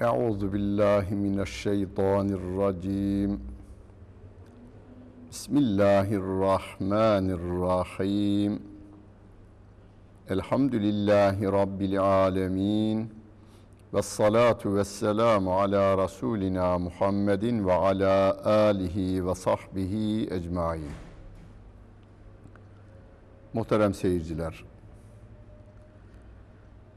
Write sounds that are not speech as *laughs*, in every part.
أعوذ بالله من الشيطان الرجيم بسم الله الرحمن الرحيم الحمد لله رب العالمين والصلاة والسلام على رسولنا محمد وعلى آله وصحبه ecmaîn. Muhterem seyirciler,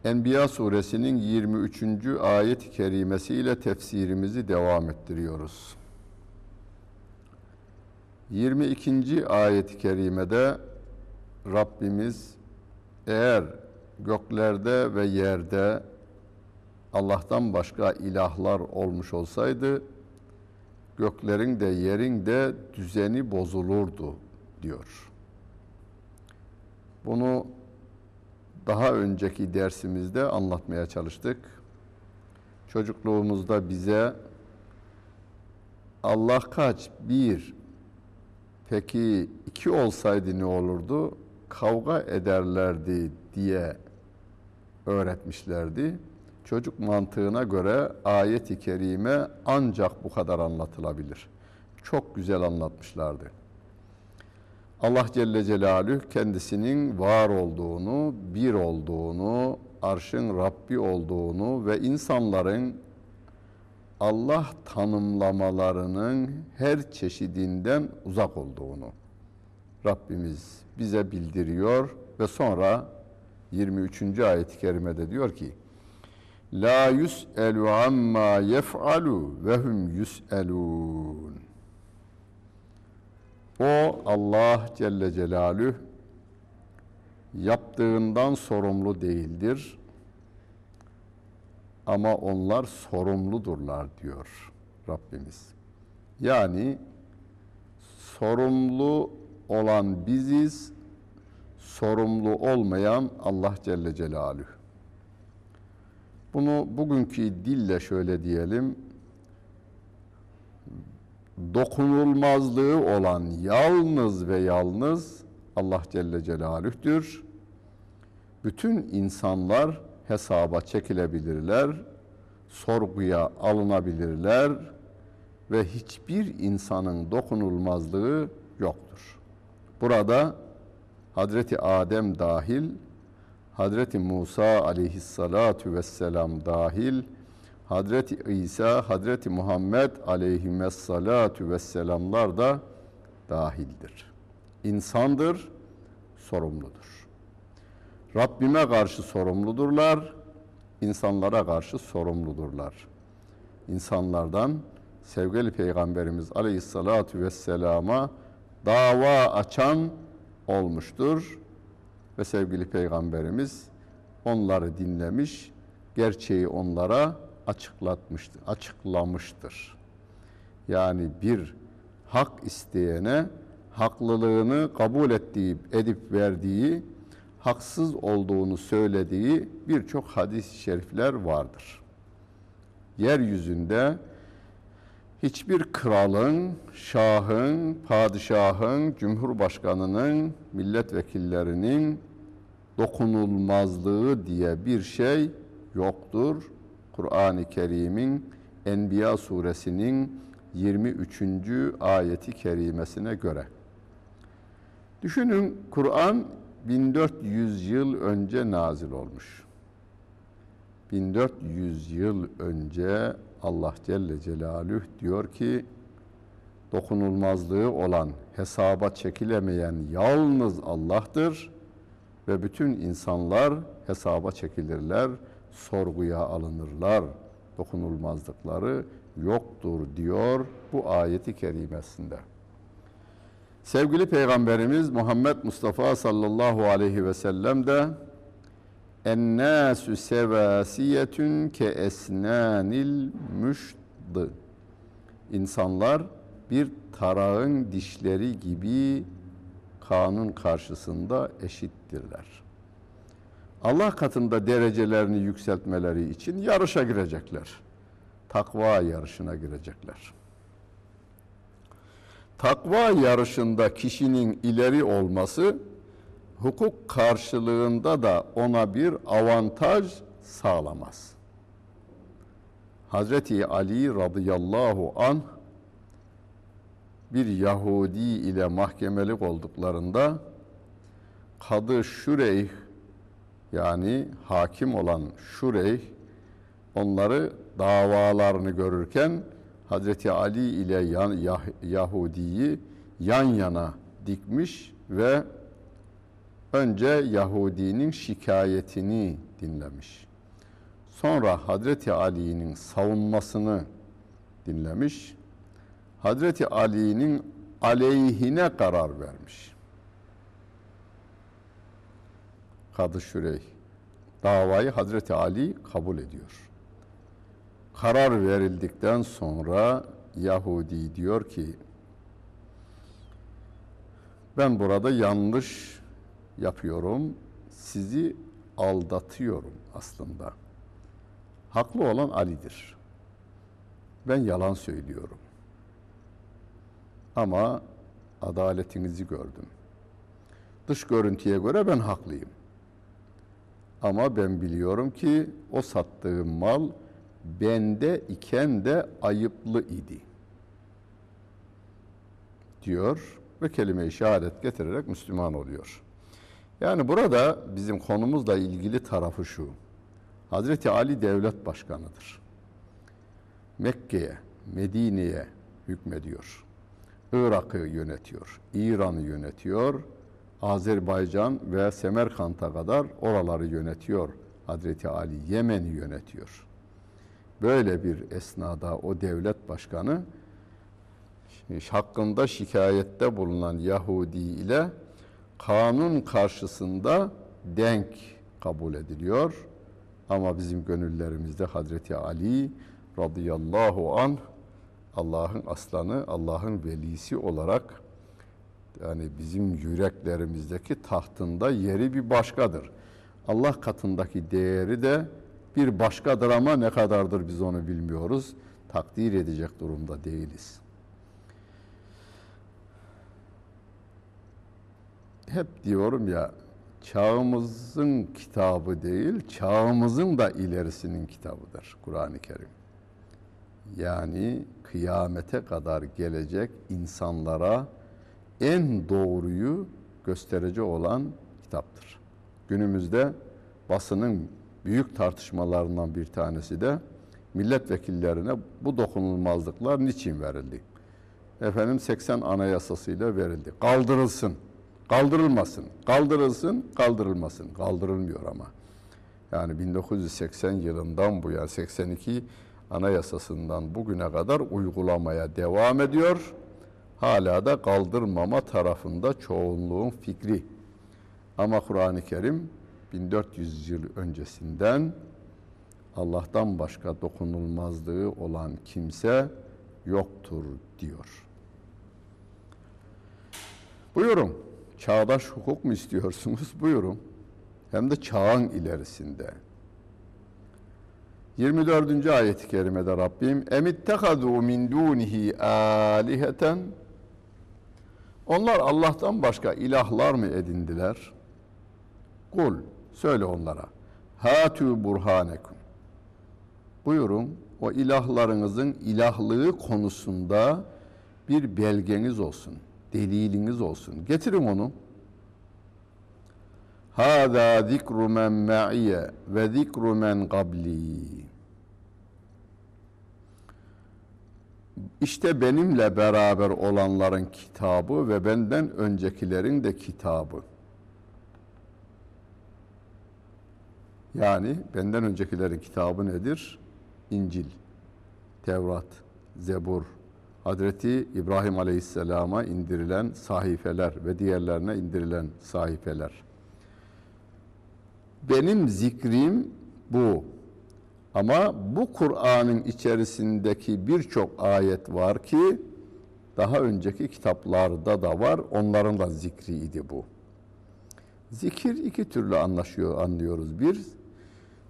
Enbiya suresinin 23. ayet-i kerimesiyle tefsirimizi devam ettiriyoruz. 22. ayet-i kerimede Rabbimiz eğer göklerde ve yerde Allah'tan başka ilahlar olmuş olsaydı göklerin de yerin de düzeni bozulurdu diyor. Bunu daha önceki dersimizde anlatmaya çalıştık. Çocukluğumuzda bize Allah kaç? Bir. Peki iki olsaydı ne olurdu? Kavga ederlerdi diye öğretmişlerdi. Çocuk mantığına göre ayet-i kerime ancak bu kadar anlatılabilir. Çok güzel anlatmışlardı. Allah Celle Celaluhu kendisinin var olduğunu, bir olduğunu, arşın Rabbi olduğunu ve insanların Allah tanımlamalarının her çeşidinden uzak olduğunu Rabbimiz bize bildiriyor ve sonra 23. ayet-i kerimede diyor ki La yus'elu amma yef'alu ve hum yus'elun o Allah Celle Celaluhu yaptığından sorumlu değildir. Ama onlar sorumludurlar diyor Rabbimiz. Yani sorumlu olan biziz, sorumlu olmayan Allah Celle Celaluhu. Bunu bugünkü dille şöyle diyelim, dokunulmazlığı olan yalnız ve yalnız Allah Celle Celaluh'tür. Bütün insanlar hesaba çekilebilirler, sorguya alınabilirler ve hiçbir insanın dokunulmazlığı yoktur. Burada Hazreti Adem dahil, Hazreti Musa aleyhissalatu vesselam dahil, Hazreti İsa, Hazreti Muhammed aleyhissalatu vesselamlar da dahildir. İnsandır, sorumludur. Rabbime karşı sorumludurlar, insanlara karşı sorumludurlar. İnsanlardan sevgili Peygamberimiz aleyhissalatu vesselama dava açan olmuştur. Ve sevgili Peygamberimiz onları dinlemiş, gerçeği onlara açıklatmıştır, açıklamıştır. Yani bir hak isteyene haklılığını kabul ettiği, edip verdiği, haksız olduğunu söylediği birçok hadis-i şerifler vardır. Yeryüzünde hiçbir kralın, şahın, padişahın, cumhurbaşkanının, milletvekillerinin dokunulmazlığı diye bir şey yoktur. Kur'an-ı Kerim'in Enbiya suresinin 23. ayeti kerimesine göre. Düşünün Kur'an 1400 yıl önce nazil olmuş. 1400 yıl önce Allah Celle Celaluhu diyor ki dokunulmazlığı olan, hesaba çekilemeyen yalnız Allah'tır ve bütün insanlar hesaba çekilirler, sorguya alınırlar. Dokunulmazlıkları yoktur diyor bu ayeti kerimesinde. Sevgili Peygamberimiz Muhammed Mustafa sallallahu aleyhi ve sellem de Ennâsü sevâsiyetün ke esnânil müşd. İnsanlar bir tarağın dişleri gibi kanun karşısında eşittirler. Allah katında derecelerini yükseltmeleri için yarışa girecekler. Takva yarışına girecekler. Takva yarışında kişinin ileri olması hukuk karşılığında da ona bir avantaj sağlamaz. Hazreti Ali radıyallahu an bir Yahudi ile mahkemelik olduklarında Kadı Şureyh yani hakim olan Şureyh onları davalarını görürken Hazreti Ali ile Yah, Yahudi'yi yan yana dikmiş ve önce Yahudinin şikayetini dinlemiş. Sonra Hazreti Ali'nin savunmasını dinlemiş. Hazreti Ali'nin aleyhine karar vermiş. Kadı Şüreyh davayı Hazreti Ali kabul ediyor. Karar verildikten sonra Yahudi diyor ki ben burada yanlış yapıyorum. Sizi aldatıyorum aslında. Haklı olan Ali'dir. Ben yalan söylüyorum. Ama adaletinizi gördüm. Dış görüntüye göre ben haklıyım. Ama ben biliyorum ki o sattığım mal bende iken de ayıplı idi. Diyor ve kelime-i şehadet getirerek Müslüman oluyor. Yani burada bizim konumuzla ilgili tarafı şu. Hazreti Ali devlet başkanıdır. Mekke'ye, Medine'ye hükmediyor. Irak'ı yönetiyor, İran'ı yönetiyor, Azerbaycan ve Semerkant'a kadar oraları yönetiyor. Hazreti Ali Yemen'i yönetiyor. Böyle bir esnada o devlet başkanı hakkında şikayette bulunan Yahudi ile kanun karşısında denk kabul ediliyor. Ama bizim gönüllerimizde Hazreti Ali radıyallahu an Allah'ın aslanı, Allah'ın velisi olarak yani bizim yüreklerimizdeki tahtında yeri bir başkadır. Allah katındaki değeri de bir başkadır ama ne kadardır biz onu bilmiyoruz. Takdir edecek durumda değiliz. Hep diyorum ya çağımızın kitabı değil, çağımızın da ilerisinin kitabıdır Kur'an-ı Kerim. Yani kıyamete kadar gelecek insanlara en doğruyu gösterici olan kitaptır. Günümüzde basının büyük tartışmalarından bir tanesi de milletvekillerine bu dokunulmazlıklar niçin verildi? Efendim 80 anayasasıyla verildi. Kaldırılsın. Kaldırılmasın. Kaldırılsın, kaldırılmasın. Kaldırılmıyor ama. Yani 1980 yılından bu yani 82 anayasasından bugüne kadar uygulamaya devam ediyor. Hala da kaldırmama tarafında çoğunluğun fikri. Ama Kur'an-ı Kerim 1400 yıl öncesinden Allah'tan başka dokunulmazlığı olan kimse yoktur diyor. Buyurun. Çağdaş hukuk mu istiyorsunuz? *laughs* Buyurun. Hem de çağın ilerisinde. 24. ayet-i kerimede Rabbim emittehadu min dunihi aliheten onlar Allah'tan başka ilahlar mı edindiler? Kul söyle onlara. Hatu burhanekum. Buyurun o ilahlarınızın ilahlığı konusunda bir belgeniz olsun, deliliniz olsun. Getirin onu. Hâzâ zikru men ma'iye ve zikru men qabli. İşte benimle beraber olanların kitabı ve benden öncekilerin de kitabı. Yani benden öncekilerin kitabı nedir? İncil, Tevrat, Zebur, Hazreti İbrahim Aleyhisselam'a indirilen sahifeler ve diğerlerine indirilen sahifeler. Benim zikrim bu. Ama bu Kur'an'ın içerisindeki birçok ayet var ki daha önceki kitaplarda da var. Onların da zikriydi bu. Zikir iki türlü anlaşıyor, anlıyoruz. Bir,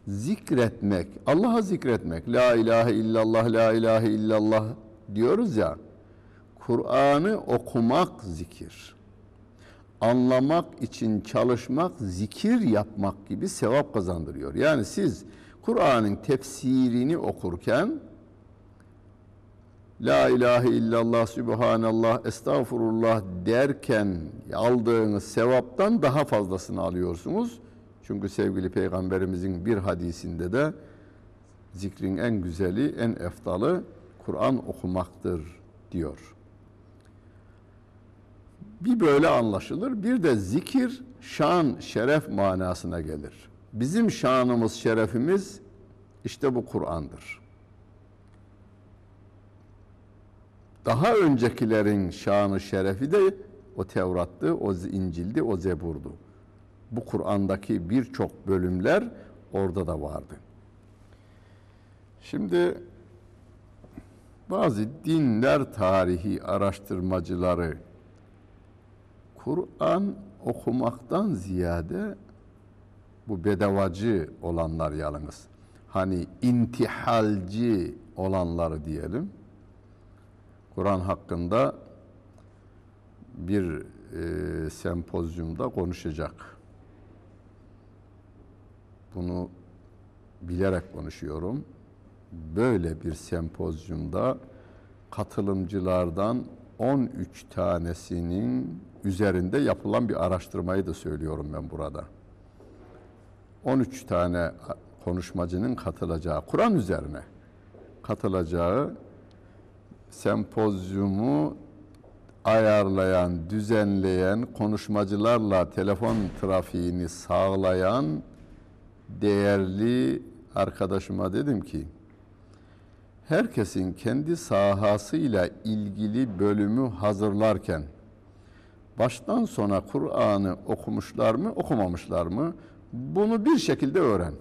zikretmek, Allah'a zikretmek. La ilahe illallah, la ilahe illallah diyoruz ya. Kur'an'ı okumak zikir. Anlamak için çalışmak, zikir yapmak gibi sevap kazandırıyor. Yani siz Kur'an'ın tefsirini okurken La ilahe illallah, Sübhanallah, Estağfurullah derken aldığınız sevaptan daha fazlasını alıyorsunuz. Çünkü sevgili Peygamberimizin bir hadisinde de zikrin en güzeli, en eftalı Kur'an okumaktır diyor. Bir böyle anlaşılır. Bir de zikir şan, şeref manasına gelir. Bizim şanımız, şerefimiz işte bu Kur'an'dır. Daha öncekilerin şanı, şerefi de o Tevrat'tı, o İncil'di, o Zebur'du. Bu Kur'an'daki birçok bölümler orada da vardı. Şimdi bazı dinler tarihi araştırmacıları Kur'an okumaktan ziyade bu bedavacı olanlar yalnız hani intihalci olanları diyelim Kur'an hakkında bir e, sempozyumda konuşacak. Bunu bilerek konuşuyorum. Böyle bir sempozyumda katılımcılardan 13 tanesinin üzerinde yapılan bir araştırmayı da söylüyorum ben burada. 13 tane konuşmacının katılacağı, Kur'an üzerine katılacağı sempozyumu ayarlayan, düzenleyen, konuşmacılarla telefon trafiğini sağlayan değerli arkadaşıma dedim ki, herkesin kendi sahasıyla ilgili bölümü hazırlarken baştan sona Kur'an'ı okumuşlar mı, okumamışlar mı? Bunu bir şekilde öğren.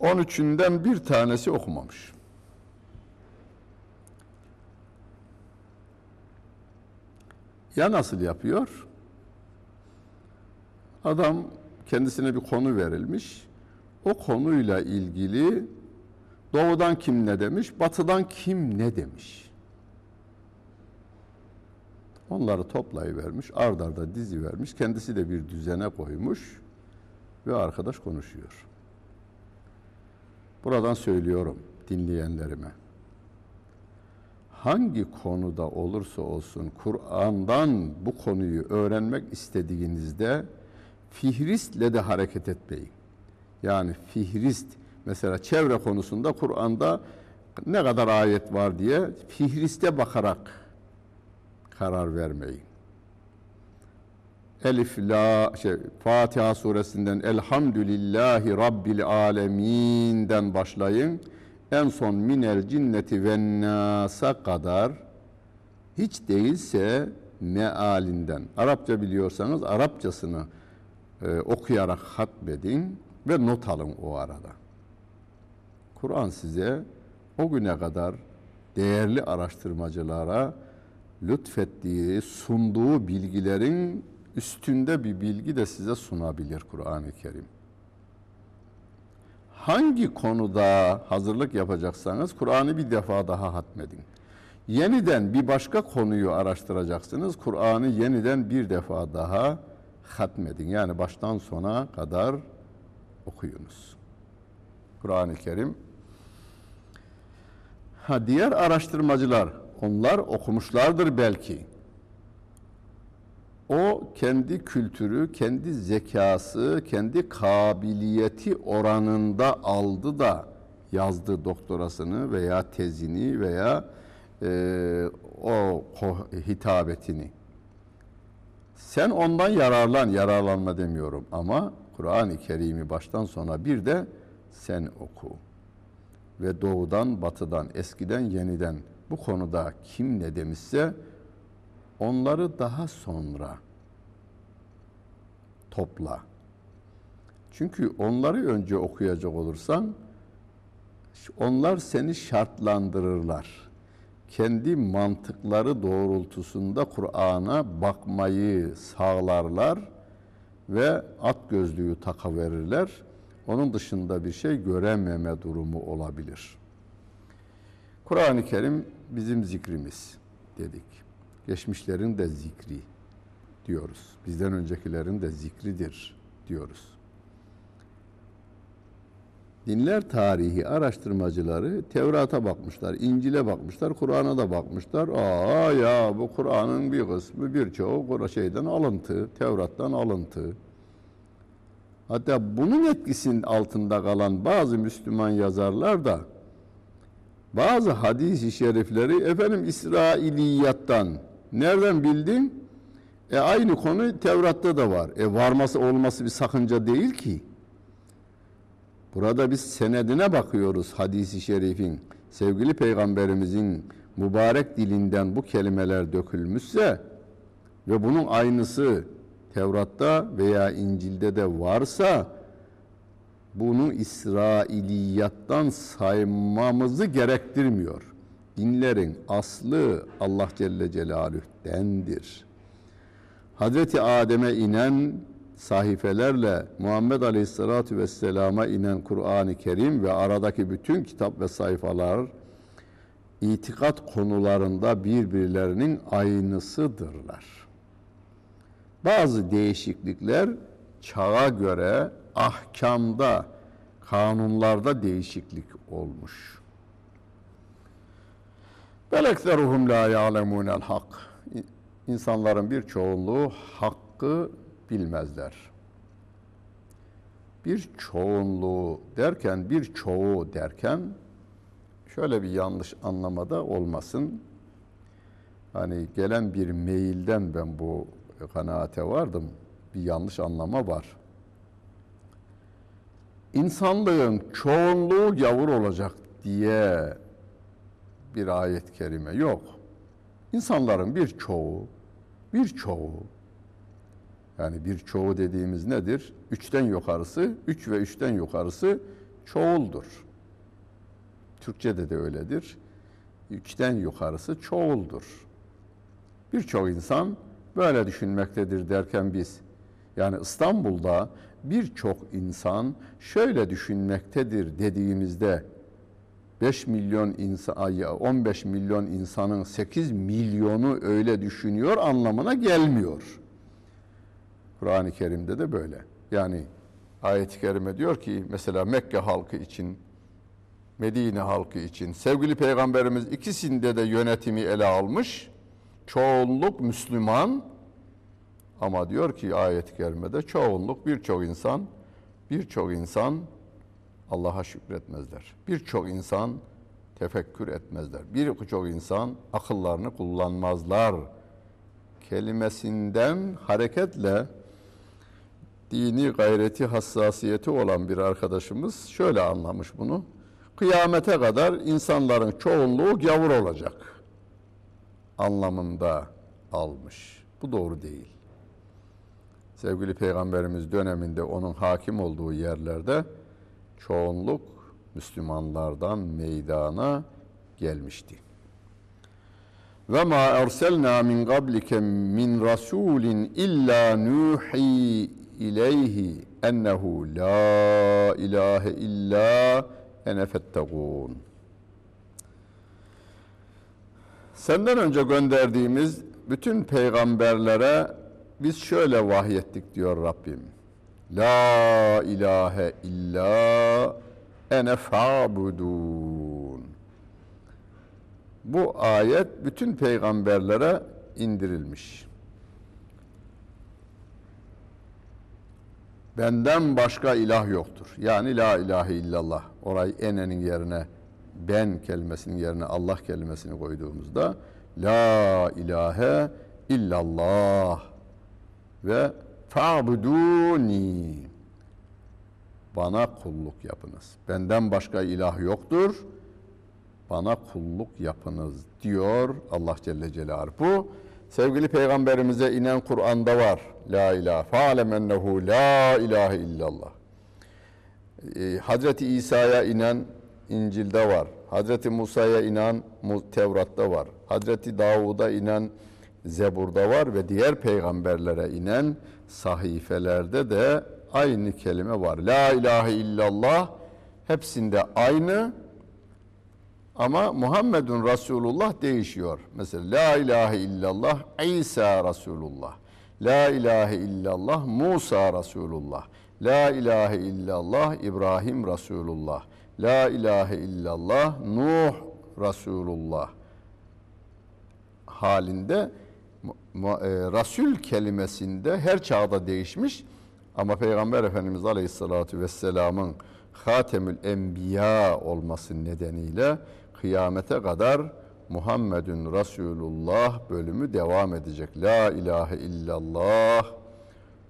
13'ünden bir tanesi okumamış. Ya nasıl yapıyor? Adam kendisine bir konu verilmiş. O konuyla ilgili doğudan kim ne demiş, batıdan kim ne demiş. Onları toplayıvermiş, ard arda dizi vermiş. Kendisi de bir düzene koymuş ve arkadaş konuşuyor. Buradan söylüyorum dinleyenlerime hangi konuda olursa olsun Kur'an'dan bu konuyu öğrenmek istediğinizde fihristle de hareket etmeyin. Yani fihrist mesela çevre konusunda Kur'an'da ne kadar ayet var diye fihriste bakarak karar vermeyin. Elif la şey Fatiha suresinden Elhamdülillahi Rabbil Alemin'den başlayın en son minel cinneti ve nasa kadar hiç değilse mealinden Arapça biliyorsanız Arapçasını e, okuyarak hatmedin ve not alın o arada. Kur'an size o güne kadar değerli araştırmacılara lütfettiği, sunduğu bilgilerin üstünde bir bilgi de size sunabilir Kur'an-ı Kerim hangi konuda hazırlık yapacaksanız Kur'an'ı bir defa daha hatmedin. Yeniden bir başka konuyu araştıracaksınız. Kur'an'ı yeniden bir defa daha hatmedin. Yani baştan sona kadar okuyunuz. Kur'an-ı Kerim. Ha diğer araştırmacılar onlar okumuşlardır belki o kendi kültürü, kendi zekası, kendi kabiliyeti oranında aldı da yazdı doktorasını veya tezini veya e, o hitabetini. Sen ondan yararlan, yararlanma demiyorum ama Kur'an-ı Kerim'i baştan sona bir de sen oku. Ve doğudan, batıdan, eskiden, yeniden bu konuda kim ne demişse onları daha sonra topla. Çünkü onları önce okuyacak olursan onlar seni şartlandırırlar. Kendi mantıkları doğrultusunda Kur'an'a bakmayı sağlarlar ve at gözlüğü takıverirler. Onun dışında bir şey görememe durumu olabilir. Kur'an-ı Kerim bizim zikrimiz dedik geçmişlerin de zikri diyoruz. Bizden öncekilerin de zikridir diyoruz. dinler tarihi araştırmacıları Tevrat'a bakmışlar, İncil'e bakmışlar, Kur'an'a da bakmışlar. Aa ya bu Kur'an'ın bir kısmı birçoğu şeyden alıntı, Tevrat'tan alıntı. Hatta bunun etkisinin altında kalan bazı Müslüman yazarlar da bazı hadis-i şerifleri efendim İsrailiyattan nereden bildin? E aynı konu Tevrat'ta da var. E varması olması bir sakınca değil ki. Burada biz senedine bakıyoruz hadisi şerifin. Sevgili peygamberimizin mübarek dilinden bu kelimeler dökülmüşse ve bunun aynısı Tevrat'ta veya İncil'de de varsa bunu İsrailiyattan saymamızı gerektirmiyor. Dinlerin aslı Allah Celle Celaluh'tendir. Hazreti Adem'e inen sahifelerle Muhammed Aleyhisselatü Vesselam'a inen Kur'an-ı Kerim ve aradaki bütün kitap ve sayfalar itikat konularında birbirlerinin aynısıdırlar. Bazı değişiklikler çağa göre ahkamda, kanunlarda değişiklik olmuş. Belekteruhum la ya'lemunel hak. İnsanların bir çoğunluğu hakkı bilmezler. Bir çoğunluğu derken, bir çoğu derken şöyle bir yanlış anlamada olmasın. Hani gelen bir mailden ben bu kanaate vardım. Bir yanlış anlama var. İnsanlığın çoğunluğu gavur olacak diye bir ayet-i kerime yok. İnsanların bir çoğu, bir çoğu, yani bir çoğu dediğimiz nedir? Üçten yukarısı, üç ve üçten yukarısı çoğuldur. Türkçe'de de öyledir. Üçten yukarısı çoğuldur. Birçok insan böyle düşünmektedir derken biz, yani İstanbul'da birçok insan şöyle düşünmektedir dediğimizde 5 milyon insan, 15 milyon insanın 8 milyonu öyle düşünüyor anlamına gelmiyor. Kur'an-ı Kerim'de de böyle. Yani ayet-i kerime diyor ki mesela Mekke halkı için, Medine halkı için sevgili peygamberimiz ikisinde de yönetimi ele almış. Çoğunluk Müslüman ama diyor ki ayet-i kerimede çoğunluk birçok insan birçok insan Allah'a şükretmezler. Birçok insan tefekkür etmezler. Birçok insan akıllarını kullanmazlar. Kelimesinden hareketle dini gayreti hassasiyeti olan bir arkadaşımız şöyle anlamış bunu. Kıyamete kadar insanların çoğunluğu gavur olacak anlamında almış. Bu doğru değil. Sevgili Peygamberimiz döneminde onun hakim olduğu yerlerde çoğunluk Müslümanlardan meydana gelmişti. Ve ma erselna min qablike min rasulin illa nuhi ileyhi ennehu la ilahe illa ene fettegûn. Senden önce gönderdiğimiz bütün peygamberlere biz şöyle vahyettik diyor Rabbim. La ilahe illa ene fa'budun. Bu ayet bütün peygamberlere indirilmiş. Benden başka ilah yoktur. Yani la ilahe illallah. Orayı enenin yerine ben kelimesinin yerine Allah kelimesini koyduğumuzda la ilahe illallah ve fa'buduni bana kulluk yapınız. Benden başka ilah yoktur. Bana kulluk yapınız diyor Allah Celle Celaluhu. Bu sevgili peygamberimize inen Kur'an'da var. La ilahe fa'lem ennehu la ilahe illallah. Ee, Hazreti İsa'ya inen İncil'de var. Hazreti Musa'ya inen Tevrat'ta var. Hazreti Davud'a inen Zebur'da var ve diğer peygamberlere inen sahifelerde de aynı kelime var. La ilahe illallah hepsinde aynı ama Muhammedun Resulullah değişiyor. Mesela La ilahe illallah İsa Resulullah. La ilahe illallah Musa Resulullah. La ilahe illallah İbrahim Resulullah. La ilahe illallah Nuh Resulullah halinde e, Resul kelimesinde her çağda değişmiş ama Peygamber Efendimiz Aleyhisselatü Vesselam'ın Hatemül Enbiya olması nedeniyle kıyamete kadar Muhammedun Resulullah bölümü devam edecek. La ilahe illallah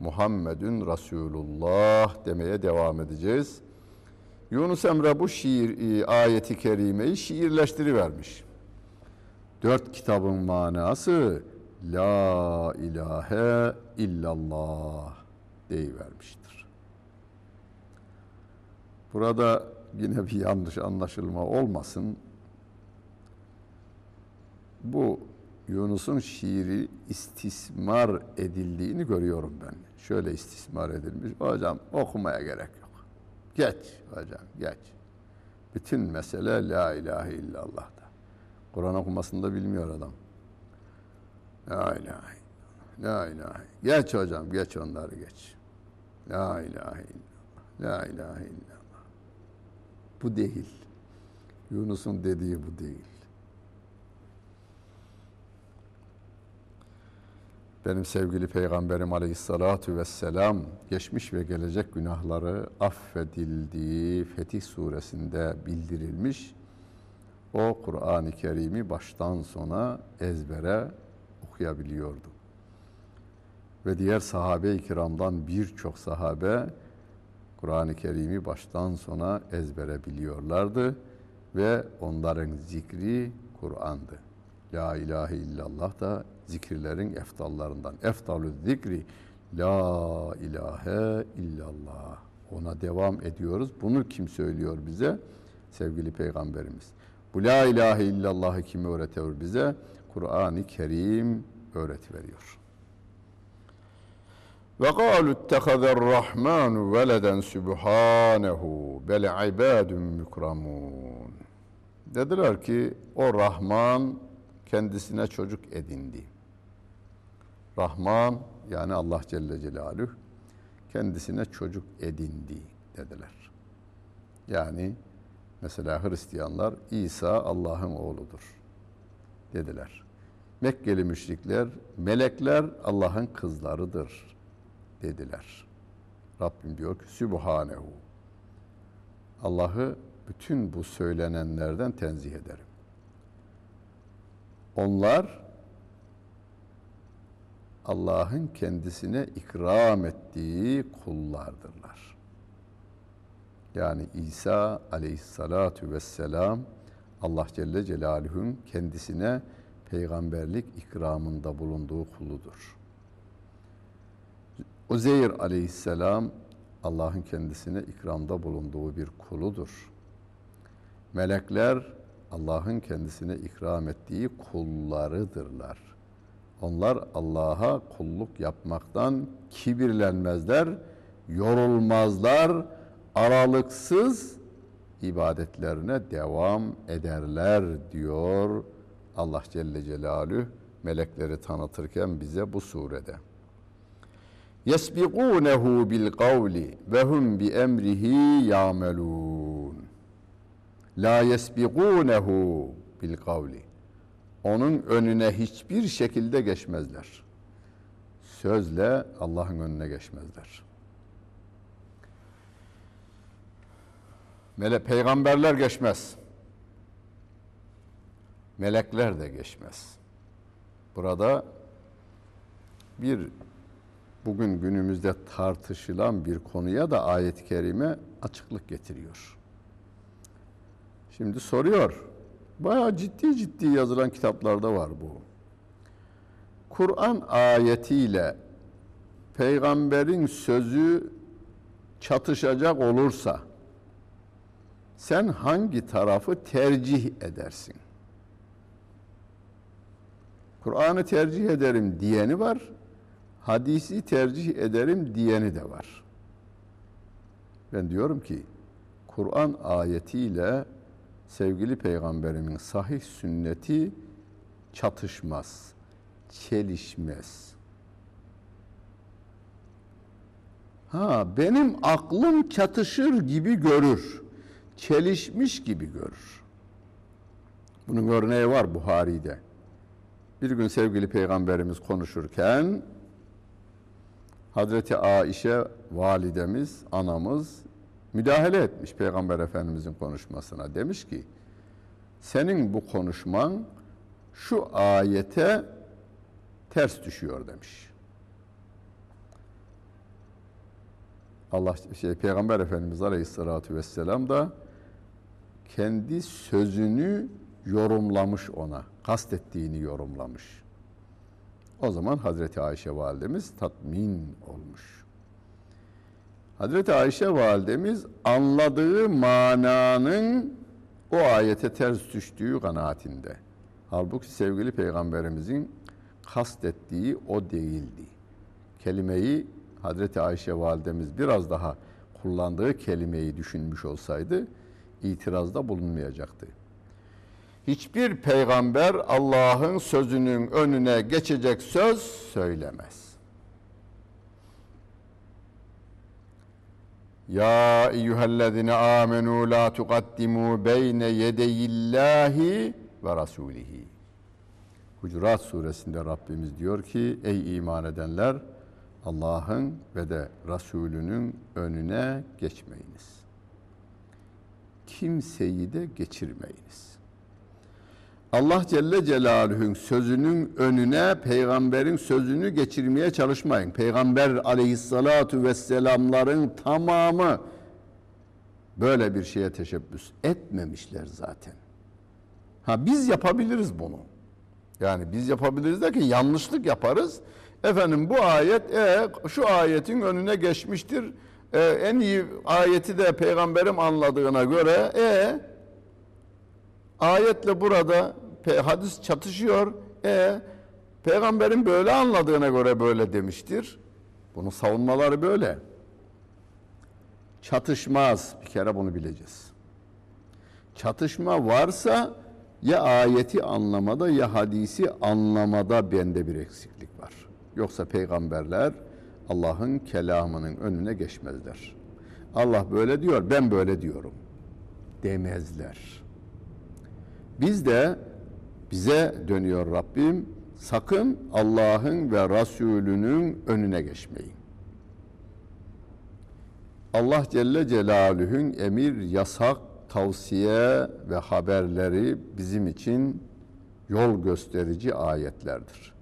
Muhammedun Resulullah demeye devam edeceğiz. Yunus Emre bu şiir e, ayeti kerimeyi şiirleştirivermiş. Dört kitabın manası La ilahe illallah deyivermiştir. Burada yine bir yanlış anlaşılma olmasın. Bu Yunus'un şiiri istismar edildiğini görüyorum ben. Şöyle istismar edilmiş. Hocam okumaya gerek yok. Geç hocam geç. Bütün mesele la ilahe illallah'ta. Kur'an okumasını da bilmiyor adam. La ilahe illallah. La ilahe. Geç hocam geç onları geç. La ilahe illallah. La ilahe illallah. Bu değil. Yunus'un dediği bu değil. Benim sevgili Peygamberim Aleyhissalatu Vesselam geçmiş ve gelecek günahları affedildiği Fetih Suresinde bildirilmiş. O Kur'an-ı Kerim'i baştan sona ezbere okuyabiliyordu. Ve diğer sahabe-i kiramdan birçok sahabe Kur'an-ı Kerim'i baştan sona ezbere biliyorlardı ve onların zikri Kur'an'dı. La ilahe illallah da zikirlerin eftallarından. Eftalü zikri La ilahe illallah. Ona devam ediyoruz. Bunu kim söylüyor bize? Sevgili Peygamberimiz. Bu La ilahe illallahı kim öğretiyor bize? Kur'an-ı Kerim öğretiveriyor. Ve kâlu ittehazer rahmanu veleden sübhanehu bel ibadun mukramun. Dediler ki o Rahman kendisine çocuk edindi. Rahman yani Allah Celle Celaluhu kendisine çocuk edindi dediler. Yani mesela Hristiyanlar İsa Allah'ın oğludur dediler. Mekkeli müşrikler melekler Allah'ın kızlarıdır dediler. Rabbim diyor ki Sübhanehu. Allah'ı bütün bu söylenenlerden tenzih ederim. Onlar Allah'ın kendisine ikram ettiği kullardırlar. Yani İsa aleyhissalatu vesselam Allah Celle Celaluhu'nun kendisine peygamberlik ikramında bulunduğu kuludur. Uzeyr aleyhisselam Allah'ın kendisine ikramda bulunduğu bir kuludur. Melekler Allah'ın kendisine ikram ettiği kullarıdırlar. Onlar Allah'a kulluk yapmaktan kibirlenmezler, yorulmazlar, aralıksız ibadetlerine devam ederler diyor Allah Celle Celaluhu melekleri tanıtırken bize bu surede. Yesbikunehu bil kavli ve hum bi emrihi yamelun. La yesbikunehu bil kavli. Onun önüne hiçbir şekilde geçmezler. Sözle Allah'ın önüne geçmezler. Mele peygamberler geçmez. Melekler de geçmez. Burada bir bugün günümüzde tartışılan bir konuya da ayet-i kerime açıklık getiriyor. Şimdi soruyor. Bayağı ciddi ciddi yazılan kitaplarda var bu. Kur'an ayetiyle peygamberin sözü çatışacak olursa sen hangi tarafı tercih edersin? Kur'an'ı tercih ederim diyeni var, hadisi tercih ederim diyeni de var. Ben diyorum ki Kur'an ayetiyle sevgili peygamberimin sahih sünneti çatışmaz, çelişmez. Ha benim aklım çatışır gibi görür. Çelişmiş gibi görür. Bunun örneği var Buhari'de. Bir gün sevgili peygamberimiz konuşurken Hazreti Aişe validemiz, anamız müdahale etmiş peygamber efendimizin konuşmasına. Demiş ki senin bu konuşman şu ayete ters düşüyor demiş. Allah şey Peygamber Efendimiz Aleyhisselatü Vesselam da kendi sözünü yorumlamış ona. Kastettiğini yorumlamış. O zaman Hazreti Ayşe validemiz tatmin olmuş. Hazreti Ayşe validemiz anladığı mananın o ayete ters düştüğü kanaatinde. Halbuki sevgili peygamberimizin kastettiği o değildi. Kelimeyi Hazreti Ayşe validemiz biraz daha kullandığı kelimeyi düşünmüş olsaydı itirazda bulunmayacaktı. Hiçbir peygamber Allah'ın sözünün önüne geçecek söz söylemez. Ya eyyühellezine amenu la tuqaddimu beyne yedeyillahi ve rasulihi. Hucurat suresinde Rabbimiz diyor ki ey iman edenler Allah'ın ve de Resulünün önüne geçmeyiniz. Kimseyi de geçirmeyiniz. Allah Celle Celaluhu'nun sözünün önüne peygamberin sözünü geçirmeye çalışmayın. Peygamber aleyhissalatu vesselamların tamamı böyle bir şeye teşebbüs etmemişler zaten. Ha biz yapabiliriz bunu. Yani biz yapabiliriz derken yanlışlık yaparız. Efendim bu ayet e, şu ayetin önüne geçmiştir. E, en iyi ayeti de peygamberim anladığına göre e ayetle burada hadis çatışıyor. E peygamberin böyle anladığına göre böyle demiştir. Bunun savunmaları böyle. Çatışmaz. Bir kere bunu bileceğiz. Çatışma varsa ya ayeti anlamada ya hadisi anlamada bende bir eksiklik var. Yoksa peygamberler Allah'ın kelamının önüne geçmezler. Allah böyle diyor, ben böyle diyorum demezler. Biz de bize dönüyor Rabbim, sakın Allah'ın ve Resulünün önüne geçmeyin. Allah Celle Celaluhu'nun emir, yasak, tavsiye ve haberleri bizim için yol gösterici ayetlerdir.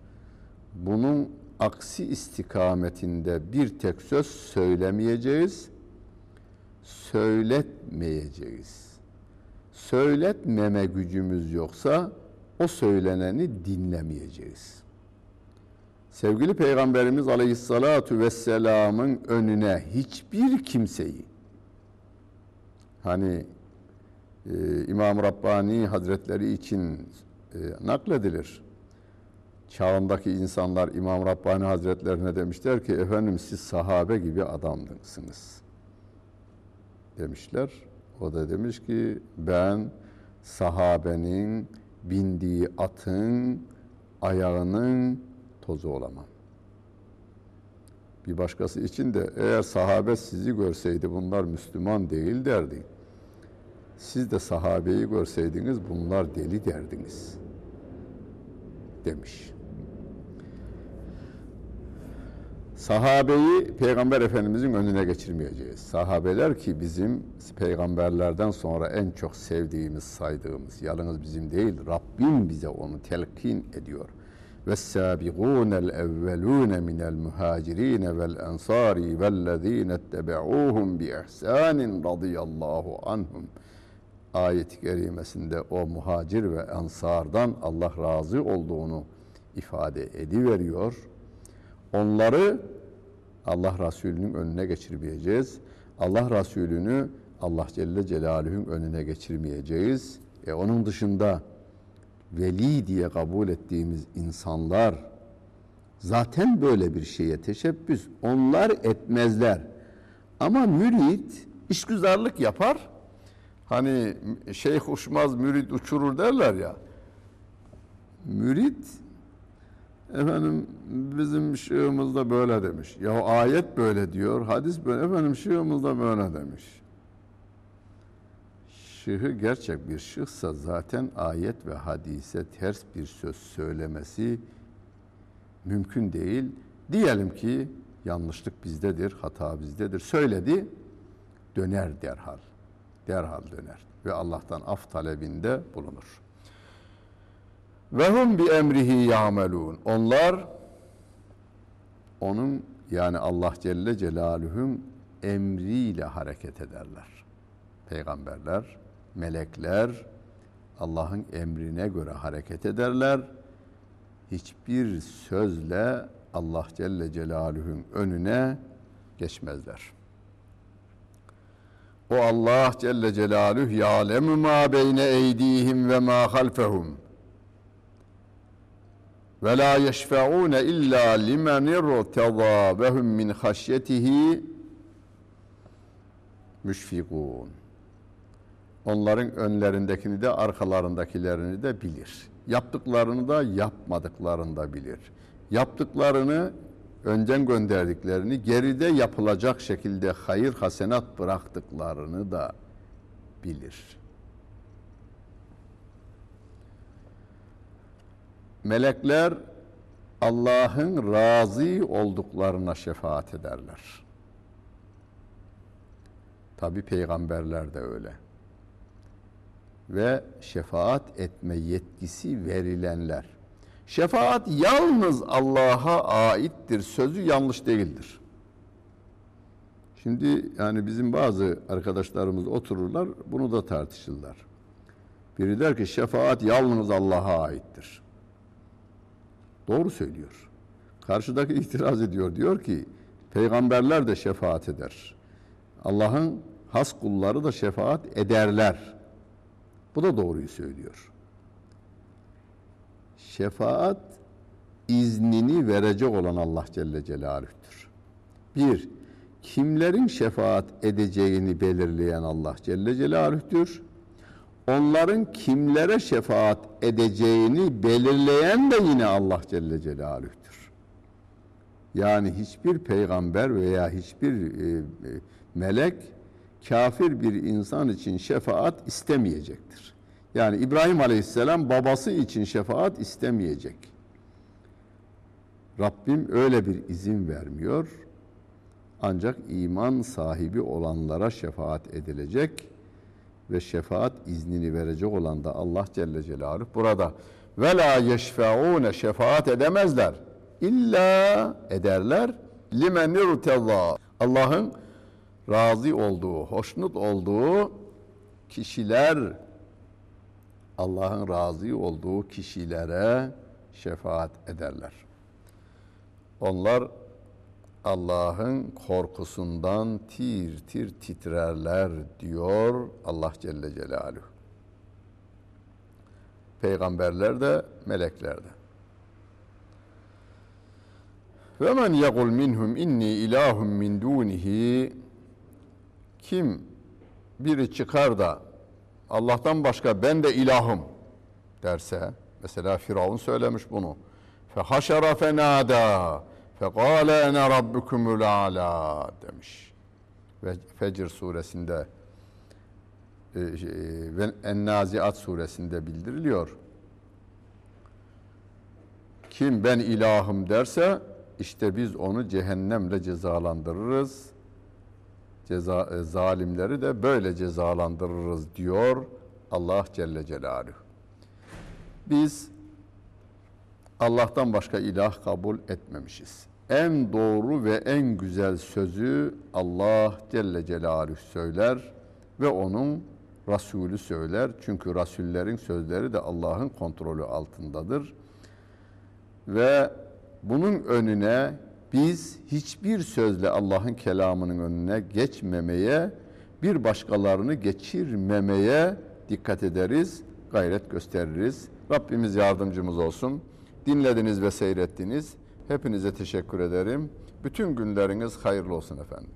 Bunun aksi istikametinde bir tek söz söylemeyeceğiz, söyletmeyeceğiz. Söyletmeme gücümüz yoksa o söyleneni dinlemeyeceğiz. Sevgili Peygamberimiz Aleyhissalatu Vesselam'ın önüne hiçbir kimseyi hani e, İmam Rabbani Hazretleri için e, nakledilir. Çağındaki insanlar İmam Rabbani Hazretlerine demişler ki efendim siz sahabe gibi adamsınız demişler. O da demiş ki ben sahabenin bindiği atın ayağının tozu olamam. Bir başkası için de eğer sahabe sizi görseydi bunlar Müslüman değil derdi. Siz de sahabeyi görseydiniz bunlar deli derdiniz demiş. Sahabeyi Peygamber Efendimizin önüne geçirmeyeceğiz. Sahabeler ki bizim peygamberlerden sonra en çok sevdiğimiz, saydığımız, yalnız bizim değil, Rabbim bize onu telkin ediyor. وَالسَّابِقُونَ الْاَوَّلُونَ مِنَ الْمُهَاجِرِينَ وَالْاَنْصَارِ وَالَّذ۪ينَ اتَّبَعُوهُمْ بِإِحْسَانٍ رَضِيَ اللّٰهُ عَنْهُمْ Ayet-i kerimesinde o muhacir ve ensardan Allah razı olduğunu ifade ediveriyor. Onları Allah Resulü'nün önüne geçirmeyeceğiz. Allah Resulü'nü Allah Celle Celaluhu'nun önüne geçirmeyeceğiz. E onun dışında veli diye kabul ettiğimiz insanlar zaten böyle bir şeye teşebbüs onlar etmezler. Ama mürit işgüzarlık yapar. Hani şeyh uçmaz mürit uçurur derler ya. Mürit Efendim bizim şığımızda böyle demiş. Ya ayet böyle diyor, hadis böyle. Efendim şığımızda böyle demiş. Şıhı gerçek bir şıhsa zaten ayet ve hadise ters bir söz söylemesi mümkün değil. Diyelim ki yanlışlık bizdedir, hata bizdedir. Söyledi, döner derhal. Derhal döner ve Allah'tan af talebinde bulunur. Ve hum bi emrihi yamelun. Onlar onun yani Allah Celle Celaluhu'nun emriyle hareket ederler. Peygamberler, melekler Allah'ın emrine göre hareket ederler. Hiçbir sözle Allah Celle Celaluhu'nun önüne geçmezler. O Allah Celle Celaluhu ya'lemu ma beyne eydihim ve ma halfehum. Ve la yeşfe'un illa limen irteza ve hum min haşyetihi müşfikun. Onların önlerindekini de arkalarındakilerini de bilir. Yaptıklarını da yapmadıklarını da bilir. Yaptıklarını öncen gönderdiklerini geride yapılacak şekilde hayır hasenat bıraktıklarını da bilir. Melekler Allah'ın razı olduklarına şefaat ederler. Tabi peygamberler de öyle. Ve şefaat etme yetkisi verilenler. Şefaat yalnız Allah'a aittir. Sözü yanlış değildir. Şimdi yani bizim bazı arkadaşlarımız otururlar, bunu da tartışırlar. Biri der ki şefaat yalnız Allah'a aittir. Doğru söylüyor. Karşıdaki itiraz ediyor. Diyor ki peygamberler de şefaat eder. Allah'ın has kulları da şefaat ederler. Bu da doğruyu söylüyor. Şefaat iznini verecek olan Allah Celle Celaluh'tür. Bir, kimlerin şefaat edeceğini belirleyen Allah Celle Celaluh'tür. Onların kimlere şefaat edeceğini belirleyen de yine Allah Celle Celaluh'tür. Yani hiçbir peygamber veya hiçbir e, e, melek kafir bir insan için şefaat istemeyecektir. Yani İbrahim Aleyhisselam babası için şefaat istemeyecek. Rabbim öyle bir izin vermiyor. Ancak iman sahibi olanlara şefaat edilecek ve şefaat iznini verecek olan da Allah Celle Celaluhu burada. Ve la yeşfeune şefaat edemezler. İlla ederler. Limen irteza Allah'ın razı olduğu, hoşnut olduğu kişiler Allah'ın razı olduğu kişilere şefaat ederler. Onlar Allah'ın korkusundan tir tir titrerler diyor Allah Celle Celaluhu. Peygamberler de melekler de. Ve men yekul minhum inni ilahum min dunihi kim biri çıkar da Allah'tan başka ben de ilahım derse mesela Firavun söylemiş bunu. Fe haşara fenada fekale ene rabbukumul ala demiş. Ve Fecr suresinde e, ve En-Naziat suresinde bildiriliyor. Kim ben ilahım derse işte biz onu cehennemle cezalandırırız. Ceza, e, zalimleri de böyle cezalandırırız diyor Allah Celle Celaluhu. Biz Allah'tan başka ilah kabul etmemişiz. En doğru ve en güzel sözü Allah Celle Celaluhu söyler ve onun Resulü söyler. Çünkü Rasullerin sözleri de Allah'ın kontrolü altındadır. Ve bunun önüne biz hiçbir sözle Allah'ın kelamının önüne geçmemeye, bir başkalarını geçirmemeye dikkat ederiz, gayret gösteririz. Rabbimiz yardımcımız olsun. Dinlediniz ve seyrettiniz. Hepinize teşekkür ederim. Bütün günleriniz hayırlı olsun efendim.